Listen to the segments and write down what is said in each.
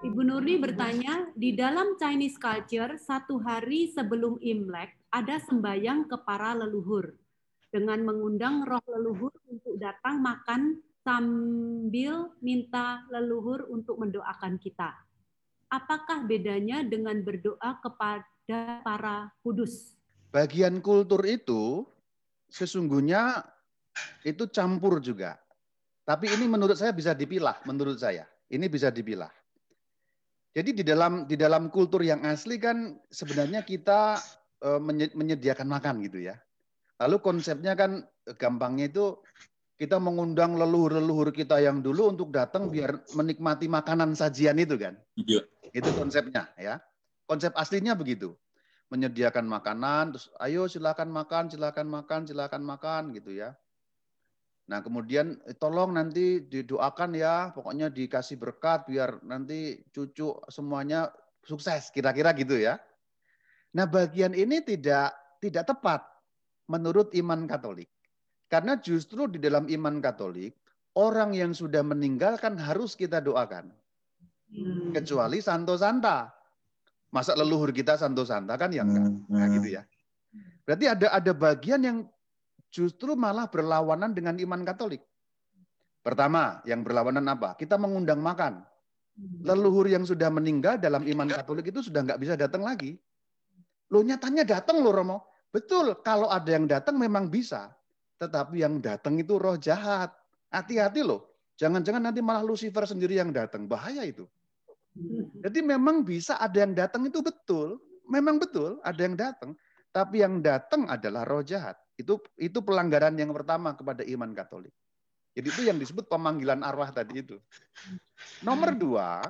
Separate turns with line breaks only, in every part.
Ibu Nurli bertanya, di dalam Chinese culture, satu hari sebelum Imlek ada sembayang ke para leluhur dengan mengundang roh leluhur untuk datang makan sambil minta leluhur untuk mendoakan kita. Apakah bedanya dengan berdoa kepada para kudus?
Bagian kultur itu sesungguhnya itu campur juga. Tapi ini menurut saya bisa dipilah, menurut saya. Ini bisa dipilah. Jadi di dalam di dalam kultur yang asli kan sebenarnya kita eh, menyediakan makan gitu ya. Lalu konsepnya kan gampangnya itu kita mengundang leluhur-leluhur kita yang dulu untuk datang biar menikmati makanan sajian itu kan. Iya. Itu konsepnya ya. Konsep aslinya begitu. Menyediakan makanan terus ayo silakan makan, silakan makan, silakan makan gitu ya. Nah, kemudian eh, tolong nanti didoakan ya, pokoknya dikasih berkat biar nanti cucu semuanya sukses, kira-kira gitu ya. Nah, bagian ini tidak tidak tepat menurut iman Katolik. Karena justru di dalam iman Katolik, orang yang sudah meninggal kan harus kita doakan. Hmm. Kecuali Santo Santa. Masa leluhur kita Santo Santa kan ya enggak. Nah, gitu ya. Berarti ada ada bagian yang justru malah berlawanan dengan iman Katolik. Pertama, yang berlawanan apa? Kita mengundang makan. Leluhur yang sudah meninggal dalam iman Katolik itu sudah nggak bisa datang lagi. Lo nyatanya datang loh Romo. Betul, kalau ada yang datang memang bisa. Tetapi yang datang itu roh jahat. Hati-hati loh. Jangan-jangan nanti malah Lucifer sendiri yang datang. Bahaya itu. Jadi memang bisa ada yang datang itu betul. Memang betul ada yang datang. Tapi yang datang adalah roh jahat. Itu itu pelanggaran yang pertama kepada iman Katolik. Jadi itu yang disebut pemanggilan arwah tadi itu. Nomor dua,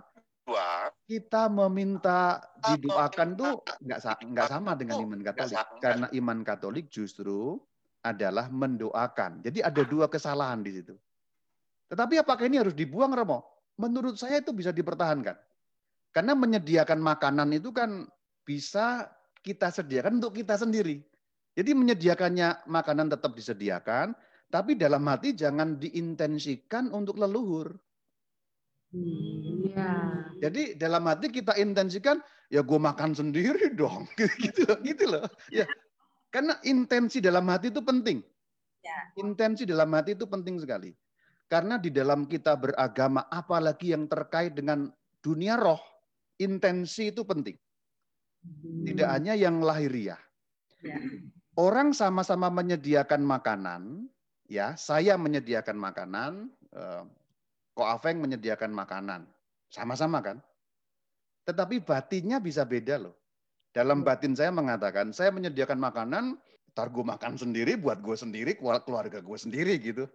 kita meminta didoakan tuh nggak nggak sama dengan iman Katolik karena iman Katolik justru adalah mendoakan. Jadi ada dua kesalahan di situ. Tetapi apakah ini harus dibuang, Romo? Menurut saya itu bisa dipertahankan. Karena menyediakan makanan itu kan bisa kita sediakan untuk kita sendiri. Jadi menyediakannya makanan tetap disediakan, tapi dalam hati jangan diintensikan untuk leluhur. Hmm, ya. Jadi dalam hati kita intensikan, ya gue makan sendiri dong, gitu loh, gitu loh. Ya, karena intensi dalam hati itu penting. Ya. Intensi dalam hati itu penting sekali. Karena di dalam kita beragama, apalagi yang terkait dengan dunia roh, intensi itu penting. Tidak hmm. hanya yang lahiriah. Ya orang sama-sama menyediakan makanan, ya, saya menyediakan makanan, eh, Ko Afeng menyediakan makanan, sama-sama kan? Tetapi batinnya bisa beda loh. Dalam batin saya mengatakan, saya menyediakan makanan, ntar gue makan sendiri, buat gue sendiri, keluarga gue sendiri gitu.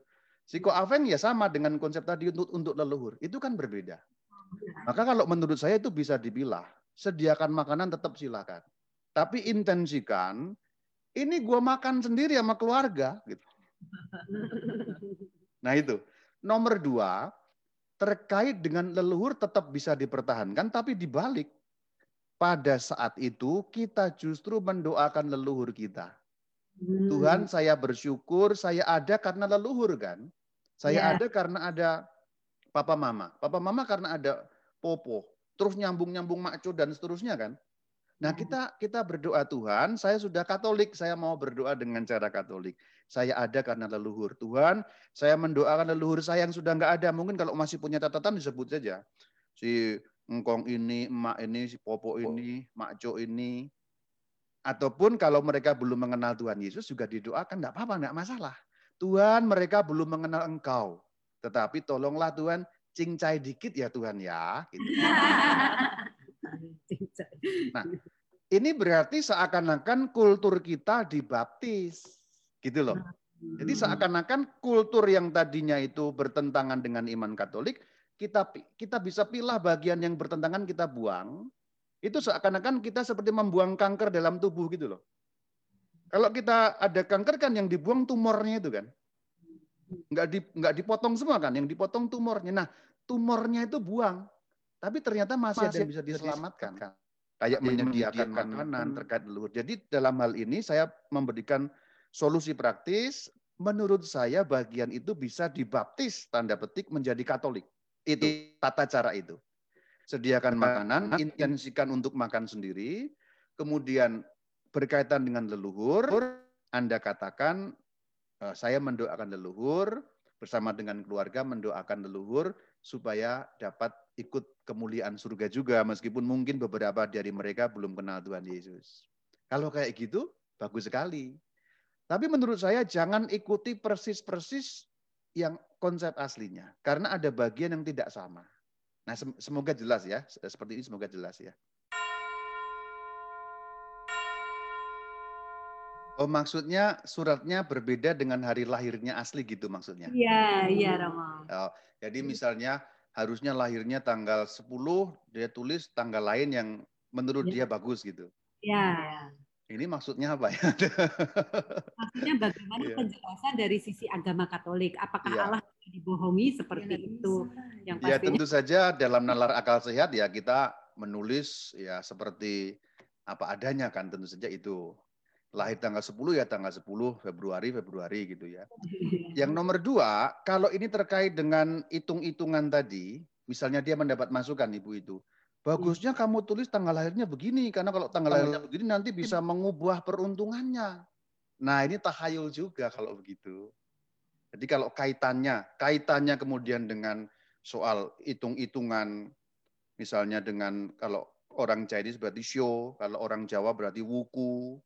Si Ko Afeng ya sama dengan konsep tadi untuk untuk leluhur. Itu kan berbeda. Maka kalau menurut saya itu bisa dipilah. Sediakan makanan tetap silakan. Tapi intensikan ini gue makan sendiri sama keluarga. Gitu. Nah itu. Nomor dua, terkait dengan leluhur tetap bisa dipertahankan, tapi dibalik. Pada saat itu kita justru mendoakan leluhur kita. Hmm. Tuhan saya bersyukur saya ada karena leluhur kan. Saya yeah. ada karena ada papa mama. Papa mama karena ada popo. Terus nyambung-nyambung maco dan seterusnya kan. Nah, kita kita berdoa Tuhan, saya sudah Katolik, saya mau berdoa dengan cara Katolik. Saya ada karena leluhur. Tuhan, saya mendoakan leluhur saya yang sudah nggak ada. Mungkin kalau masih punya catatan disebut saja. Si engkong ini, emak ini, si popo ini, makco ini. Ataupun kalau mereka belum mengenal Tuhan Yesus juga didoakan, enggak apa-apa, enggak masalah. Tuhan, mereka belum mengenal Engkau. Tetapi tolonglah Tuhan, cincai dikit ya Tuhan ya. Gitu. Nah, ini berarti seakan-akan kultur kita dibaptis. Gitu loh. Jadi hmm. seakan-akan kultur yang tadinya itu bertentangan dengan iman Katolik, kita kita bisa pilih bagian yang bertentangan kita buang. Itu seakan-akan kita seperti membuang kanker dalam tubuh gitu loh. Kalau kita ada kanker kan yang dibuang tumornya itu kan. Nggak, di, nggak dipotong semua kan, yang dipotong tumornya. Nah, tumornya itu buang. Tapi ternyata masih, masih ada yang bisa diselamatkan. Kan? Kayak menyediakan makanan terkait leluhur. Jadi dalam hal ini saya memberikan solusi praktis. Menurut saya bagian itu bisa dibaptis tanda petik menjadi Katolik. Itu tata cara itu. Sediakan makanan, intensikan untuk makan sendiri, kemudian berkaitan dengan leluhur, Anda katakan eh, saya mendoakan leluhur bersama dengan keluarga mendoakan leluhur supaya dapat ikut kemuliaan surga juga meskipun mungkin beberapa dari mereka belum kenal Tuhan Yesus. Kalau kayak gitu bagus sekali. Tapi menurut saya jangan ikuti persis-persis yang konsep aslinya karena ada bagian yang tidak sama. Nah, semoga jelas ya. Seperti ini semoga jelas ya. Oh, maksudnya suratnya berbeda dengan hari lahirnya asli gitu maksudnya?
Iya, iya Rama.
Oh, jadi misalnya harusnya lahirnya tanggal 10, dia tulis tanggal lain yang menurut ya. dia bagus gitu.
Iya.
Ini maksudnya apa ya?
maksudnya bagaimana yeah. penjelasan dari sisi agama Katolik? Apakah yeah. Allah dibohongi seperti ya, itu?
Yang Ya tentu saja dalam nalar akal sehat ya kita menulis ya seperti apa adanya kan tentu saja itu. Lahir tanggal 10 ya tanggal 10 Februari Februari gitu ya. Yang nomor dua, kalau ini terkait dengan hitung-hitungan tadi, misalnya dia mendapat masukan ibu itu, Bagusnya kamu tulis tanggal lahirnya begini, karena kalau tanggal lahirnya begini nanti bisa mengubah peruntungannya. Nah ini tahayul juga kalau begitu. Jadi kalau kaitannya, kaitannya kemudian dengan soal hitung-hitungan, misalnya dengan kalau orang Chinese berarti show, kalau orang Jawa berarti wuku,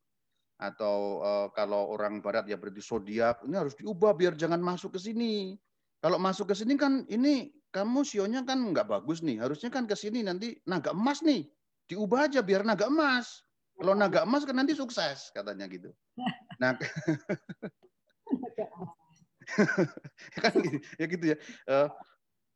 atau uh, kalau orang Barat ya berarti zodiak, ini harus diubah biar jangan masuk ke sini. Kalau masuk ke sini kan ini kamu sionya kan nggak bagus nih. Harusnya kan ke sini nanti naga emas nih. Diubah aja biar naga emas. Kalau naga emas kan nanti sukses katanya gitu. Nah, kan gitu, ya gitu ya. Uh,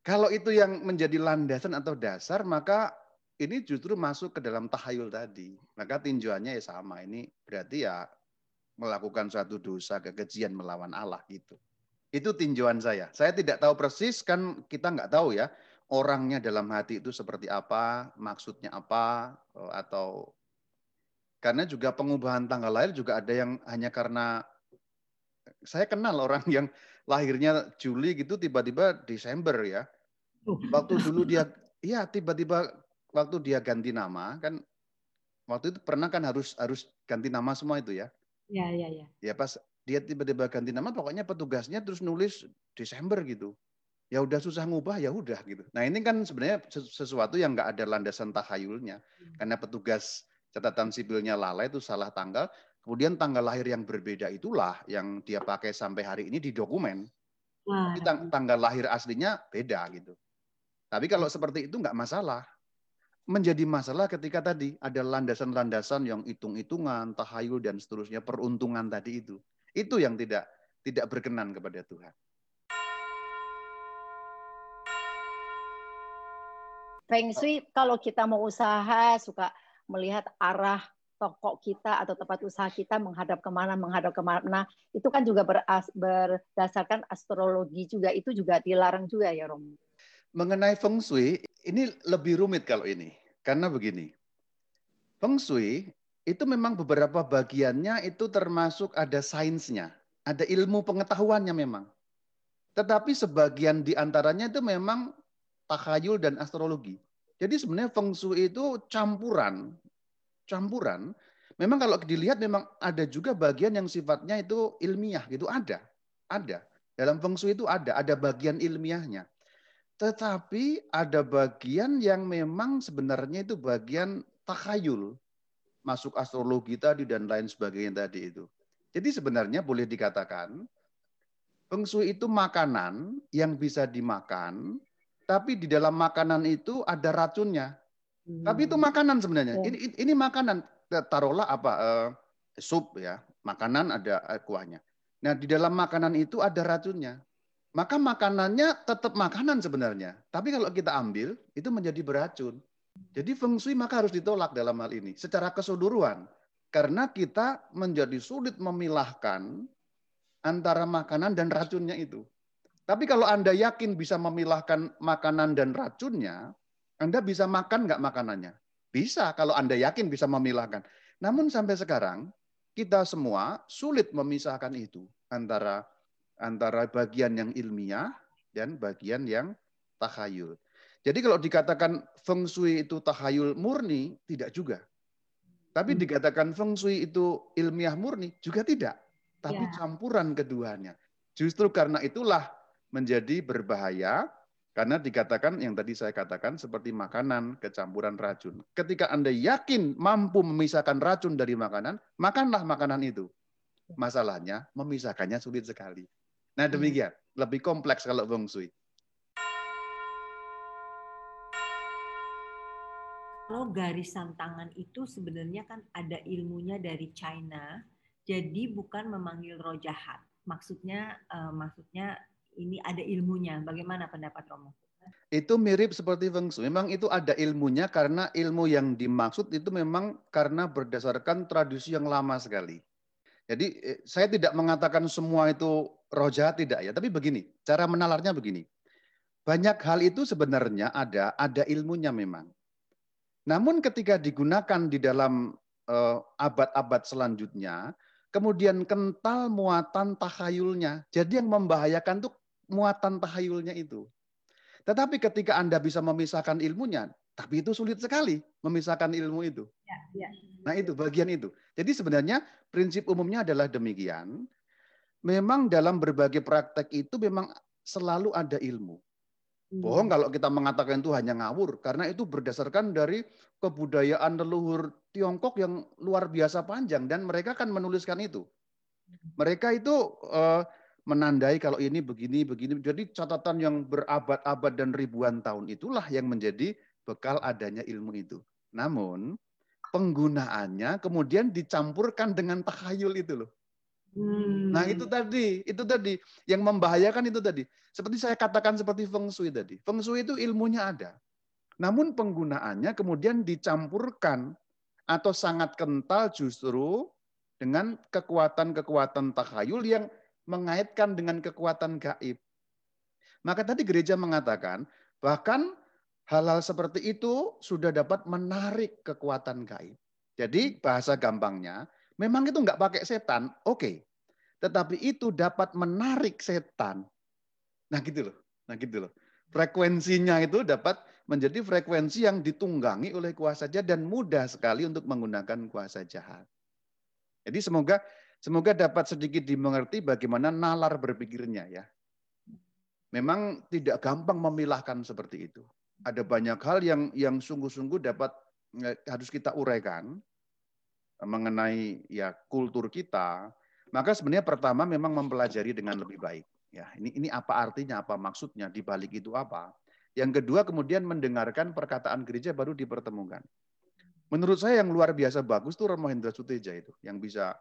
kalau itu yang menjadi landasan atau dasar, maka ini justru masuk ke dalam tahayul tadi. Maka tinjauannya ya sama. Ini berarti ya melakukan suatu dosa, kekejian melawan Allah gitu. Itu tinjauan saya. Saya tidak tahu persis, kan kita nggak tahu ya orangnya dalam hati itu seperti apa, maksudnya apa, atau karena juga pengubahan tanggal lahir juga ada yang hanya karena saya kenal orang yang lahirnya Juli gitu tiba-tiba Desember ya. Oh. Waktu dulu dia, iya tiba-tiba waktu dia ganti nama kan, waktu itu pernah kan harus harus ganti nama semua itu ya.
Iya iya iya.
Ya pas dia tiba-tiba ganti nama pokoknya petugasnya terus nulis Desember gitu. Ya udah susah ngubah ya udah gitu. Nah ini kan sebenarnya sesuatu yang nggak ada landasan tahayulnya. Hmm. karena petugas catatan sipilnya lalai itu salah tanggal. Kemudian tanggal lahir yang berbeda itulah yang dia pakai sampai hari ini di dokumen. Tapi tang tanggal lahir aslinya beda gitu. Tapi kalau seperti itu nggak masalah menjadi masalah ketika tadi ada landasan-landasan yang hitung-hitungan, tahayul dan seterusnya, peruntungan tadi itu. Itu yang tidak tidak berkenan kepada Tuhan.
Feng Shui kalau kita mau usaha suka melihat arah toko kita atau tempat usaha kita menghadap ke mana, menghadap ke mana, itu kan juga beras, berdasarkan astrologi juga, itu juga dilarang juga ya Rom.
Mengenai Feng Shui, ini lebih rumit kalau ini. Karena begini, Feng Shui itu memang beberapa bagiannya itu termasuk ada sainsnya, ada ilmu pengetahuannya memang. Tetapi sebagian di antaranya itu memang takhayul dan astrologi. Jadi sebenarnya feng shui itu campuran, campuran. Memang kalau dilihat memang ada juga bagian yang sifatnya itu ilmiah gitu ada, ada. Dalam feng shui itu ada, ada bagian ilmiahnya. Tetapi ada bagian yang memang sebenarnya itu bagian takhayul, masuk astrologi tadi dan lain sebagainya tadi itu. Jadi sebenarnya boleh dikatakan Feng Shui itu makanan yang bisa dimakan, tapi di dalam makanan itu ada racunnya. Hmm. Tapi itu makanan sebenarnya. Oh. Ini ini makanan. Taruhlah apa uh, sup ya, makanan ada eh, kuahnya. Nah di dalam makanan itu ada racunnya. Maka makanannya tetap makanan sebenarnya. Tapi kalau kita ambil itu menjadi beracun. Jadi feng shui maka harus ditolak dalam hal ini secara keseluruhan. Karena kita menjadi sulit memilahkan antara makanan dan racunnya itu. Tapi kalau Anda yakin bisa memilahkan makanan dan racunnya, Anda bisa makan nggak makanannya? Bisa kalau Anda yakin bisa memilahkan. Namun sampai sekarang kita semua sulit memisahkan itu antara antara bagian yang ilmiah dan bagian yang takhayul. Jadi kalau dikatakan feng shui itu tahayul murni, tidak juga. Tapi hmm. dikatakan feng shui itu ilmiah murni, juga tidak. Tapi ya. campuran keduanya. Justru karena itulah menjadi berbahaya, karena dikatakan yang tadi saya katakan seperti makanan kecampuran racun. Ketika Anda yakin mampu memisahkan racun dari makanan, makanlah makanan itu. Masalahnya memisahkannya sulit sekali. Nah hmm. demikian, lebih kompleks kalau feng shui.
Kalau garisan tangan itu sebenarnya kan ada ilmunya dari China, jadi bukan memanggil roh jahat. Maksudnya, uh, maksudnya ini ada ilmunya. Bagaimana pendapat Romo?
Itu mirip seperti feng shui. Memang itu ada ilmunya karena ilmu yang dimaksud itu memang karena berdasarkan tradisi yang lama sekali. Jadi eh, saya tidak mengatakan semua itu roh jahat tidak ya, tapi begini, cara menalarnya begini. Banyak hal itu sebenarnya ada ada ilmunya memang. Namun ketika digunakan di dalam eh, abad-abad selanjutnya, kemudian kental muatan tahayulnya. Jadi yang membahayakan tuh muatan tahayulnya itu. Tetapi ketika Anda bisa memisahkan ilmunya, tapi itu sulit sekali memisahkan ilmu itu. Ya, ya. Nah itu bagian itu. Jadi sebenarnya prinsip umumnya adalah demikian. Memang dalam berbagai praktek itu memang selalu ada ilmu. Hmm. Bohong kalau kita mengatakan itu hanya ngawur, karena itu berdasarkan dari kebudayaan leluhur Tiongkok yang luar biasa panjang dan mereka kan menuliskan itu. Mereka itu uh, menandai kalau ini begini begini. Jadi catatan yang berabad-abad dan ribuan tahun itulah yang menjadi bekal adanya ilmu itu. Namun penggunaannya kemudian dicampurkan dengan takhayul itu loh. Hmm. Nah itu tadi, itu tadi yang membahayakan itu tadi. Seperti saya katakan seperti feng shui tadi. Feng shui itu ilmunya ada. Namun penggunaannya kemudian dicampurkan atau sangat kental justru dengan kekuatan-kekuatan takhayul yang mengaitkan dengan kekuatan gaib. Maka tadi gereja mengatakan bahkan Hal-hal seperti itu sudah dapat menarik kekuatan gaib. Jadi bahasa gampangnya, memang itu nggak pakai setan, oke. Okay. Tetapi itu dapat menarik setan. Nah gitu loh, nah gitu loh. Frekuensinya itu dapat menjadi frekuensi yang ditunggangi oleh kuasa jahat dan mudah sekali untuk menggunakan kuasa jahat. Jadi semoga semoga dapat sedikit dimengerti bagaimana nalar berpikirnya ya. Memang tidak gampang memilahkan seperti itu ada banyak hal yang yang sungguh-sungguh dapat eh, harus kita uraikan mengenai ya kultur kita. Maka sebenarnya pertama memang mempelajari dengan lebih baik. Ya, ini ini apa artinya, apa maksudnya, di balik itu apa. Yang kedua kemudian mendengarkan perkataan gereja baru dipertemukan. Menurut saya yang luar biasa bagus tuh Romo Hendra Suteja itu, yang bisa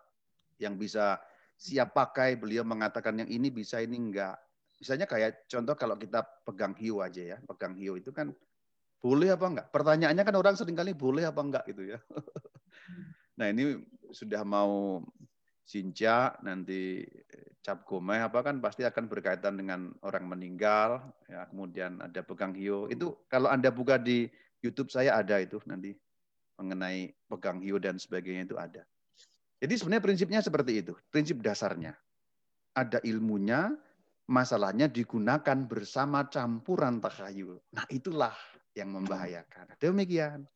yang bisa siap pakai, beliau mengatakan yang ini bisa, ini enggak. Misalnya kayak contoh kalau kita pegang hiu aja ya, pegang hiu itu kan boleh apa enggak? Pertanyaannya kan orang sering kali boleh apa enggak gitu ya. nah ini sudah mau sinja nanti cap gomeh apa kan pasti akan berkaitan dengan orang meninggal ya kemudian ada pegang hiu itu kalau anda buka di YouTube saya ada itu nanti mengenai pegang hiu dan sebagainya itu ada jadi sebenarnya prinsipnya seperti itu prinsip dasarnya ada ilmunya masalahnya digunakan bersama campuran takhayul. Nah, itulah yang membahayakan. Demikian.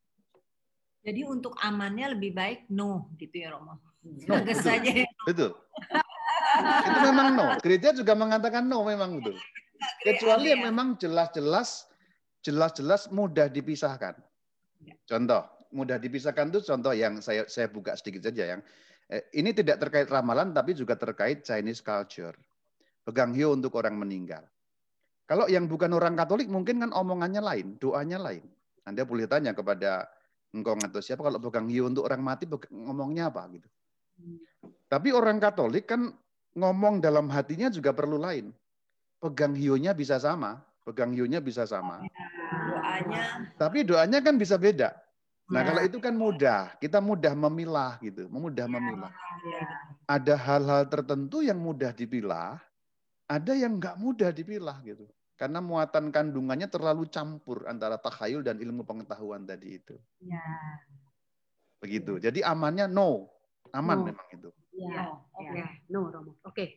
Jadi untuk amannya lebih baik no gitu ya Romo.
No, betul. saja. Betul. itu memang no. Gereja juga mengatakan no memang betul. Kecuali yang memang jelas-jelas jelas-jelas mudah dipisahkan. Ya. Contoh, mudah dipisahkan itu contoh yang saya saya buka sedikit saja yang eh, ini tidak terkait ramalan tapi juga terkait Chinese culture pegang hiu untuk orang meninggal. Kalau yang bukan orang Katolik mungkin kan omongannya lain, doanya lain. Anda boleh tanya kepada engkau atau siapa kalau pegang hiu untuk orang mati ngomongnya apa gitu. Tapi orang Katolik kan ngomong dalam hatinya juga perlu lain. Pegang hiunya bisa sama, pegang hiunya bisa sama. Doanya. Tapi doanya kan bisa beda. Nah, kalau itu kan mudah, kita mudah memilah gitu, mudah memilah. Ya. Ada hal-hal tertentu yang mudah dipilah, ada yang nggak mudah dipilah gitu. Karena muatan kandungannya terlalu campur antara takhayul dan ilmu pengetahuan tadi itu. Ya. Begitu. Jadi amannya no. Aman no. memang itu. Ya,
oke. Okay. Ya. No, Romo. Oke. Okay.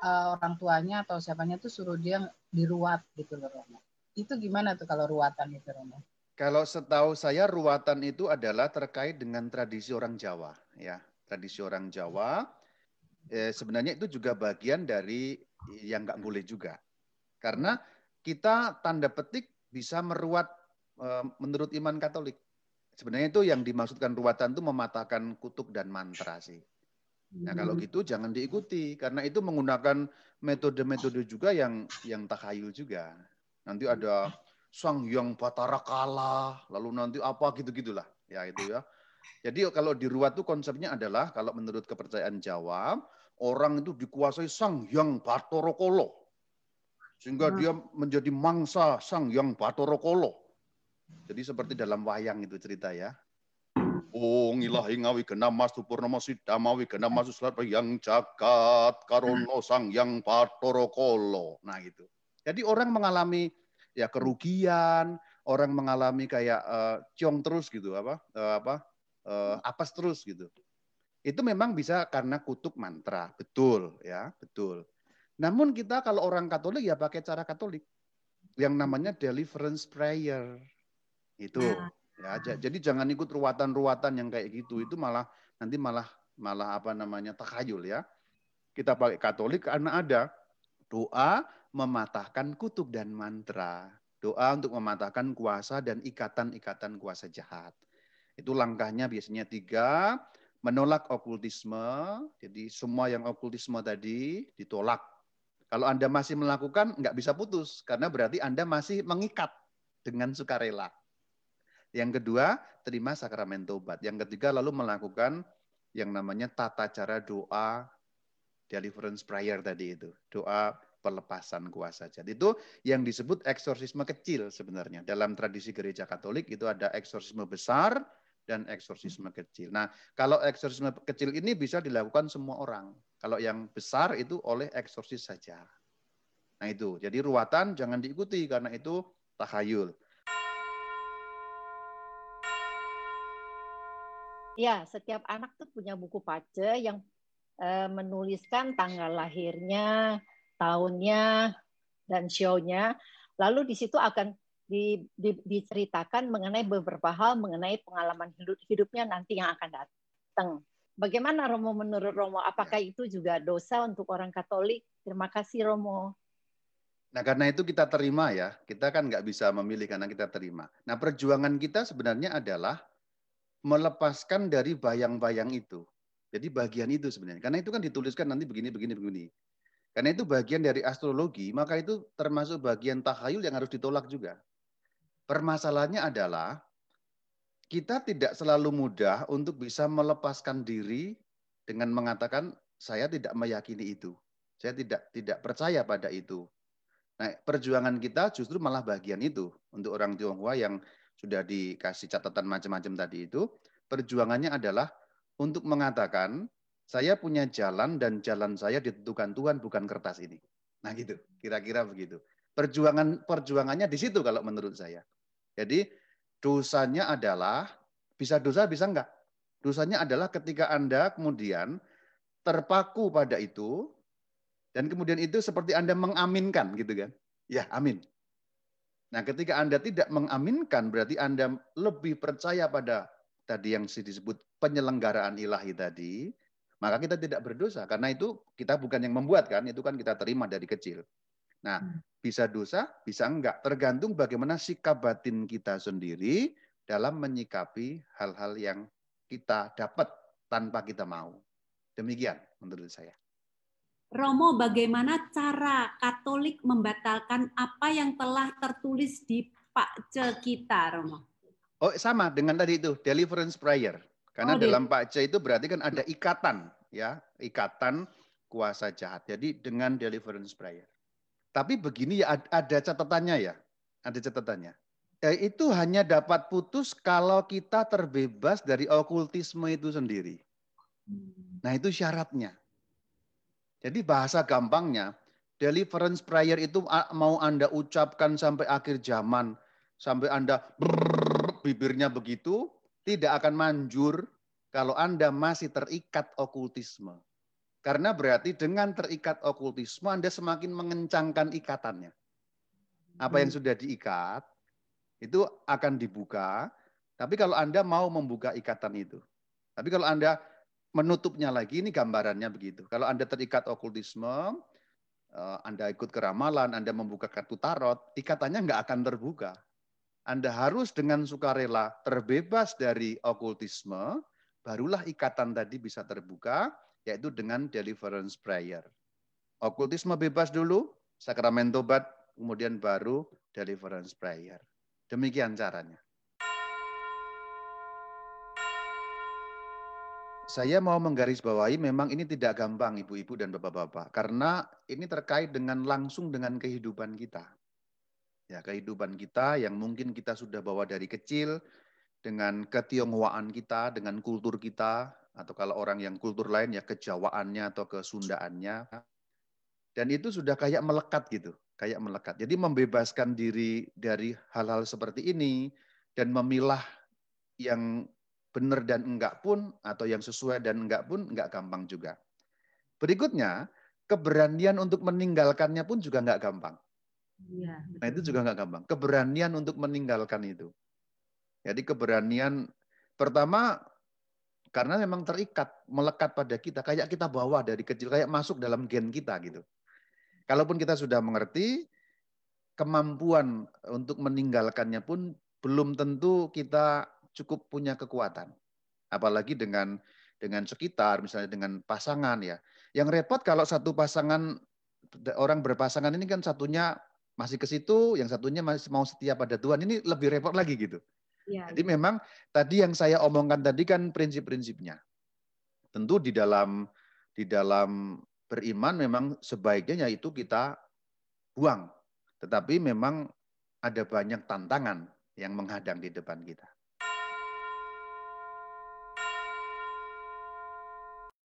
uh, orang tuanya atau siapanya tuh suruh dia diruat gitu loh Romo. Itu gimana tuh kalau ruatan itu Romo?
Kalau setahu saya ruatan itu adalah terkait dengan tradisi orang Jawa ya. Tradisi orang Jawa eh, sebenarnya itu juga bagian dari yang nggak boleh juga. Karena kita tanda petik bisa meruat eh, menurut iman Katolik. Sebenarnya itu yang dimaksudkan ruatan itu mematahkan kutuk dan mantra sih. Nah kalau hmm. gitu jangan diikuti karena itu menggunakan metode-metode juga yang yang takhayul juga. Nanti ada sang yang batara kalah, lalu nanti apa gitu-gitulah. Ya itu ya. Jadi kalau di ruat itu konsepnya adalah kalau menurut kepercayaan Jawa, orang itu dikuasai sang yang Batara Kala. Sehingga hmm. dia menjadi mangsa sang yang Batara Kala. Jadi seperti dalam wayang itu cerita ya. Oh ngilahi ngawi gena mas purnama sidama wi gena mas yang jagat karono sang yang Batara Kala. Nah itu. Jadi orang mengalami ya kerugian, orang mengalami kayak uh, ciong terus gitu apa uh, apa uh, apes terus gitu. Itu memang bisa karena kutuk mantra, betul ya, betul. Namun kita kalau orang Katolik ya pakai cara Katolik yang namanya deliverance prayer. Itu nah. ya. Jadi jangan ikut ruatan-ruatan yang kayak gitu. Itu malah nanti malah malah apa namanya takhayul ya. Kita pakai Katolik karena ada doa mematahkan kutuk dan mantra. Doa untuk mematahkan kuasa dan ikatan-ikatan kuasa jahat. Itu langkahnya biasanya tiga menolak okultisme. Jadi semua yang okultisme tadi ditolak. Kalau Anda masih melakukan, nggak bisa putus. Karena berarti Anda masih mengikat dengan sukarela. Yang kedua, terima sakramen tobat. Yang ketiga, lalu melakukan yang namanya tata cara doa deliverance prayer tadi itu. Doa pelepasan kuasa Jadi Itu yang disebut eksorsisme kecil sebenarnya. Dalam tradisi gereja Katolik itu ada eksorsisme besar, dan eksorsisme kecil. Nah, kalau eksorsisme kecil ini bisa dilakukan semua orang. Kalau yang besar itu oleh eksorsis saja. Nah itu, jadi ruatan jangan diikuti karena itu tahayul.
Ya, setiap anak tuh punya buku pace yang eh, menuliskan tanggal lahirnya, tahunnya, dan show-nya. Lalu di situ akan di, di, diceritakan mengenai beberapa hal mengenai pengalaman hidup, hidupnya nanti yang akan datang. Bagaimana Romo menurut Romo? Apakah itu juga dosa untuk orang Katolik? Terima kasih Romo.
Nah karena itu kita terima ya, kita kan nggak bisa memilih karena kita terima. Nah perjuangan kita sebenarnya adalah melepaskan dari bayang-bayang itu. Jadi bagian itu sebenarnya. Karena itu kan dituliskan nanti begini, begini, begini. Karena itu bagian dari astrologi, maka itu termasuk bagian tahayul yang harus ditolak juga. Permasalahannya adalah kita tidak selalu mudah untuk bisa melepaskan diri dengan mengatakan saya tidak meyakini itu. Saya tidak tidak percaya pada itu. Nah, perjuangan kita justru malah bagian itu untuk orang Tionghoa yang sudah dikasih catatan macam-macam tadi itu, perjuangannya adalah untuk mengatakan saya punya jalan dan jalan saya ditentukan Tuhan bukan kertas ini. Nah gitu, kira-kira begitu. Perjuangan perjuangannya di situ kalau menurut saya. Jadi dosanya adalah bisa dosa bisa enggak. Dosanya adalah ketika Anda kemudian terpaku pada itu dan kemudian itu seperti Anda mengaminkan gitu kan. Ya, amin. Nah, ketika Anda tidak mengaminkan berarti Anda lebih percaya pada tadi yang disebut penyelenggaraan ilahi tadi, maka kita tidak berdosa karena itu kita bukan yang membuat kan, itu kan kita terima dari kecil. Nah, hmm. Bisa dosa, bisa enggak. Tergantung bagaimana sikap batin kita sendiri dalam menyikapi hal-hal yang kita dapat tanpa kita mau. Demikian menurut saya.
Romo, bagaimana cara Katolik membatalkan apa yang telah tertulis di Pakce kita, Romo?
Oh, sama dengan tadi itu, deliverance prayer. Karena oh, dalam Pakce itu berarti kan ada ikatan, ya, ikatan kuasa jahat. Jadi dengan deliverance prayer. Tapi begini ya ada catatannya ya, ada catatannya. Eh, itu hanya dapat putus kalau kita terbebas dari okultisme itu sendiri. Hmm. Nah itu syaratnya. Jadi bahasa gampangnya, deliverance prayer itu mau Anda ucapkan sampai akhir zaman, sampai Anda brrr, bibirnya begitu, tidak akan manjur kalau Anda masih terikat okultisme. Karena berarti dengan terikat okultisme Anda semakin mengencangkan ikatannya. Apa yang sudah diikat itu akan dibuka, tapi kalau Anda mau membuka ikatan itu. Tapi kalau Anda menutupnya lagi, ini gambarannya begitu. Kalau Anda terikat okultisme, eh, Anda ikut keramalan, Anda membuka kartu tarot, ikatannya nggak akan terbuka. Anda harus dengan sukarela terbebas dari okultisme, barulah ikatan tadi bisa terbuka, yaitu dengan deliverance prayer. Okultisme bebas dulu, sakramen tobat, kemudian baru deliverance prayer. Demikian caranya. Saya mau menggarisbawahi memang ini tidak gampang ibu-ibu dan bapak-bapak karena ini terkait dengan langsung dengan kehidupan kita. Ya, kehidupan kita yang mungkin kita sudah bawa dari kecil dengan ketionghoaan kita, dengan kultur kita atau kalau orang yang kultur lain ya kejawaannya atau kesundaannya. Dan itu sudah kayak melekat gitu, kayak melekat. Jadi membebaskan diri dari hal-hal seperti ini dan memilah yang benar dan enggak pun atau yang sesuai dan enggak pun enggak gampang juga. Berikutnya, keberanian untuk meninggalkannya pun juga enggak gampang. Ya, Nah itu juga enggak gampang. Keberanian untuk meninggalkan itu. Jadi keberanian pertama karena memang terikat, melekat pada kita, kayak kita bawa dari kecil, kayak masuk dalam gen kita gitu. Kalaupun kita sudah mengerti, kemampuan untuk meninggalkannya pun belum tentu kita cukup punya kekuatan. Apalagi dengan dengan sekitar, misalnya dengan pasangan ya. Yang repot kalau satu pasangan orang berpasangan ini kan satunya masih ke situ, yang satunya masih mau setia pada Tuhan. Ini lebih repot lagi gitu. Ya, Jadi ya. memang tadi yang saya omongkan tadi kan prinsip-prinsipnya. Tentu di dalam di dalam beriman memang sebaiknya yaitu kita buang. Tetapi memang ada banyak tantangan yang menghadang di depan kita.